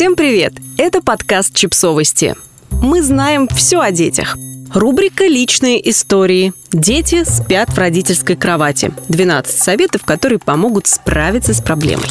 Всем привет! Это подкаст «Чипсовости». Мы знаем все о детях. Рубрика «Личные истории». Дети спят в родительской кровати. 12 советов, которые помогут справиться с проблемой.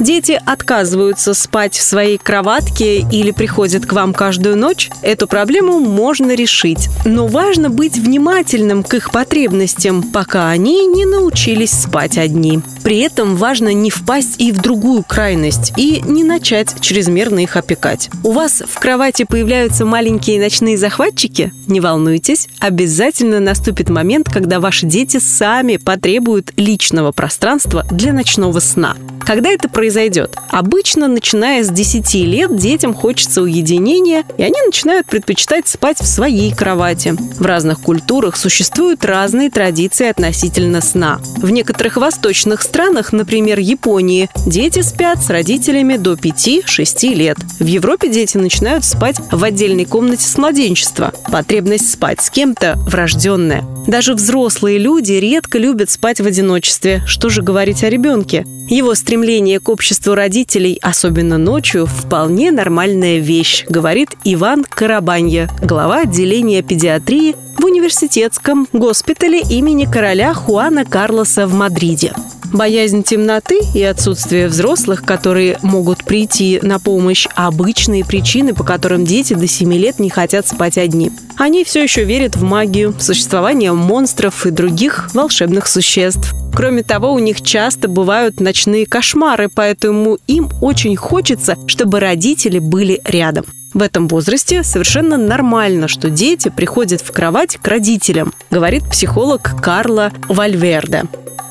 Дети отказываются спать в своей кроватке или приходят к вам каждую ночь, эту проблему можно решить. Но важно быть внимательным к их потребностям, пока они не научились спать одни. При этом важно не впасть и в другую крайность, и не начать чрезмерно их опекать. У вас в кровати появляются маленькие ночные захватчики? Не волнуйтесь, обязательно наступит момент, когда ваши дети сами потребуют личного пространства для ночного сна. Когда это произойдет? Обычно, начиная с 10 лет, детям хочется уединения, и они начинают предпочитать спать в своей кровати. В разных культурах существуют разные традиции относительно сна. В некоторых восточных странах, например, Японии, дети спят с родителями до 5-6 лет. В Европе дети начинают спать в отдельной комнате с младенчества. Потребность спать с кем-то врожденная. Даже взрослые люди редко любят спать в одиночестве. Что же говорить о ребенке? Его стремление к обществу родителей, особенно ночью, вполне нормальная вещь, говорит Иван Карабанья, глава отделения педиатрии в университетском госпитале имени короля Хуана Карлоса в Мадриде. Боязнь темноты и отсутствие взрослых, которые могут прийти на помощь, обычные причины, по которым дети до 7 лет не хотят спать одни. Они все еще верят в магию, в существование монстров и других волшебных существ. Кроме того, у них часто бывают ночные кошмары, поэтому им очень хочется, чтобы родители были рядом. В этом возрасте совершенно нормально, что дети приходят в кровать к родителям, говорит психолог Карла Вальверде.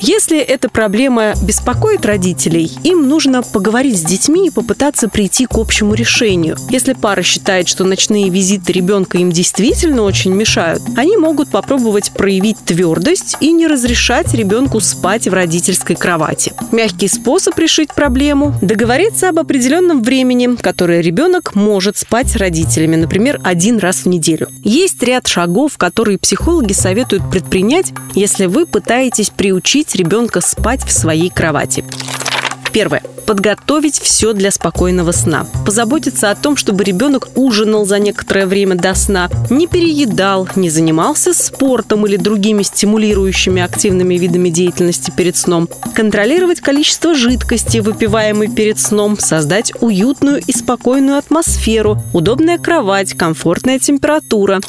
Если эта проблема беспокоит родителей, им нужно поговорить с детьми и попытаться прийти к общему решению. Если пара считает, что ночные визиты ребенка им действительно очень мешают, они могут попробовать проявить твердость и не разрешать ребенку спать в родительской кровати. Мягкий способ решить проблему – договориться об определенном времени, которое ребенок может спать с родителями, например, один раз в неделю. Есть ряд шагов, которые психологи советуют предпринять, если вы пытаетесь приучить ребенка спать в своей кровати. Первое. Подготовить все для спокойного сна. Позаботиться о том, чтобы ребенок ужинал за некоторое время до сна, не переедал, не занимался спортом или другими стимулирующими активными видами деятельности перед сном. Контролировать количество жидкости, выпиваемой перед сном, создать уютную и спокойную атмосферу, удобная кровать, комфортная температура.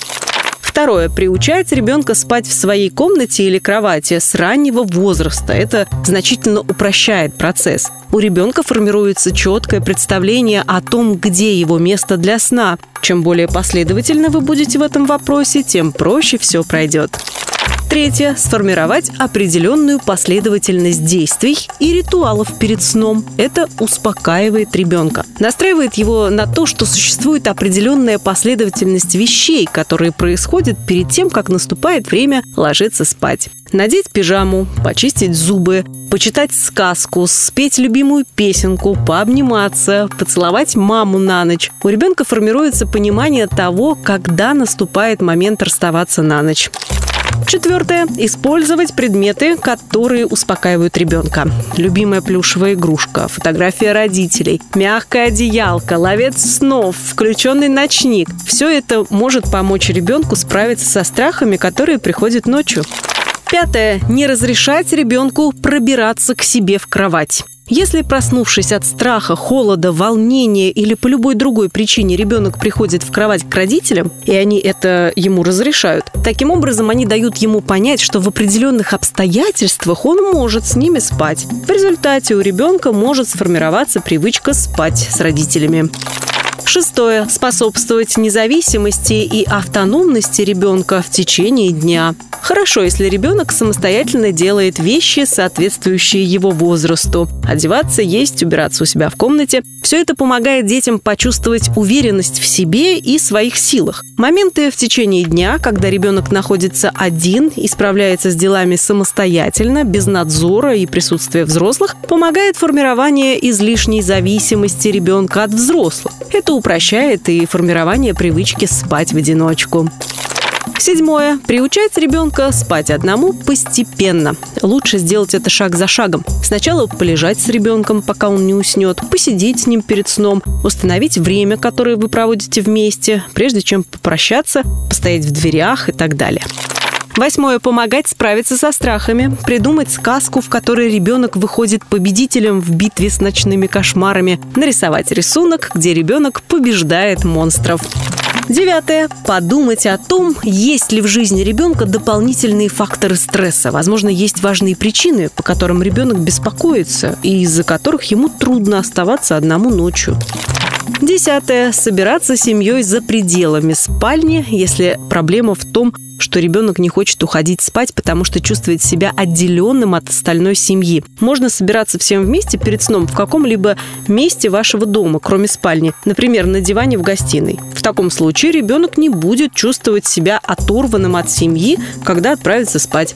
Второе. Приучать ребенка спать в своей комнате или кровати с раннего возраста. Это значительно упрощает процесс. У ребенка формируется четкое представление о том, где его место для сна. Чем более последовательно вы будете в этом вопросе, тем проще все пройдет. Третье. Сформировать определенную последовательность действий и ритуалов перед сном. Это успокаивает ребенка. Настраивает его на то, что существует определенная последовательность вещей, которые происходят перед тем, как наступает время ложиться спать. Надеть пижаму, почистить зубы, почитать сказку, спеть любимую песенку, пообниматься, поцеловать маму на ночь. У ребенка формируется понимание того, когда наступает момент расставаться на ночь. Четвертое. Использовать предметы, которые успокаивают ребенка. Любимая плюшевая игрушка, фотография родителей, мягкая одеялка, ловец снов, включенный ночник. Все это может помочь ребенку справиться со страхами, которые приходят ночью. Пятое. Не разрешать ребенку пробираться к себе в кровать. Если, проснувшись от страха, холода, волнения или по любой другой причине ребенок приходит в кровать к родителям, и они это ему разрешают, таким образом они дают ему понять, что в определенных обстоятельствах он может с ними спать. В результате у ребенка может сформироваться привычка спать с родителями. Шестое. Способствовать независимости и автономности ребенка в течение дня. Хорошо, если ребенок самостоятельно делает вещи, соответствующие его возрасту. Одеваться, есть, убираться у себя в комнате. Все это помогает детям почувствовать уверенность в себе и своих силах. Моменты в течение дня, когда ребенок находится один и справляется с делами самостоятельно, без надзора и присутствия взрослых, помогает формирование излишней зависимости ребенка от взрослых. Упрощает и формирование привычки спать в одиночку. Седьмое. Приучать ребенка спать одному постепенно. Лучше сделать это шаг за шагом. Сначала полежать с ребенком, пока он не уснет, посидеть с ним перед сном, установить время, которое вы проводите вместе, прежде чем попрощаться, постоять в дверях и так далее. Восьмое. Помогать справиться со страхами. Придумать сказку, в которой ребенок выходит победителем в битве с ночными кошмарами. Нарисовать рисунок, где ребенок побеждает монстров. Девятое. Подумать о том, есть ли в жизни ребенка дополнительные факторы стресса. Возможно, есть важные причины, по которым ребенок беспокоится и из-за которых ему трудно оставаться одному ночью. Десятое. Собираться с семьей за пределами спальни, если проблема в том, что ребенок не хочет уходить спать, потому что чувствует себя отделенным от остальной семьи. Можно собираться всем вместе перед сном в каком-либо месте вашего дома, кроме спальни, например, на диване в гостиной. В таком случае ребенок не будет чувствовать себя оторванным от семьи, когда отправится спать.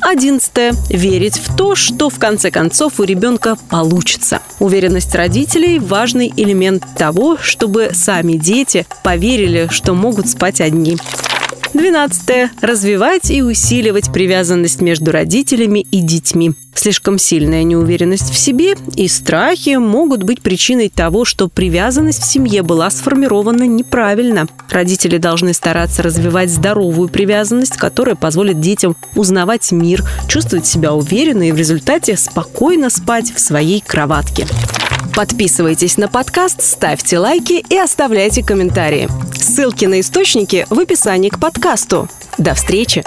Одиннадцатое. Верить в то, что в конце концов у ребенка получится. Уверенность родителей – важный элемент того, чтобы сами дети поверили, что могут спать одни. Двенадцатое. Развивать и усиливать привязанность между родителями и детьми. Слишком сильная неуверенность в себе и страхи могут быть причиной того, что привязанность в семье была сформирована неправильно. Родители должны стараться развивать здоровую привязанность, которая позволит детям узнавать мир, чувствовать себя уверенно и в результате спокойно спать в своей кроватке. Подписывайтесь на подкаст, ставьте лайки и оставляйте комментарии. Ссылки на источники в описании к подкасту. До встречи!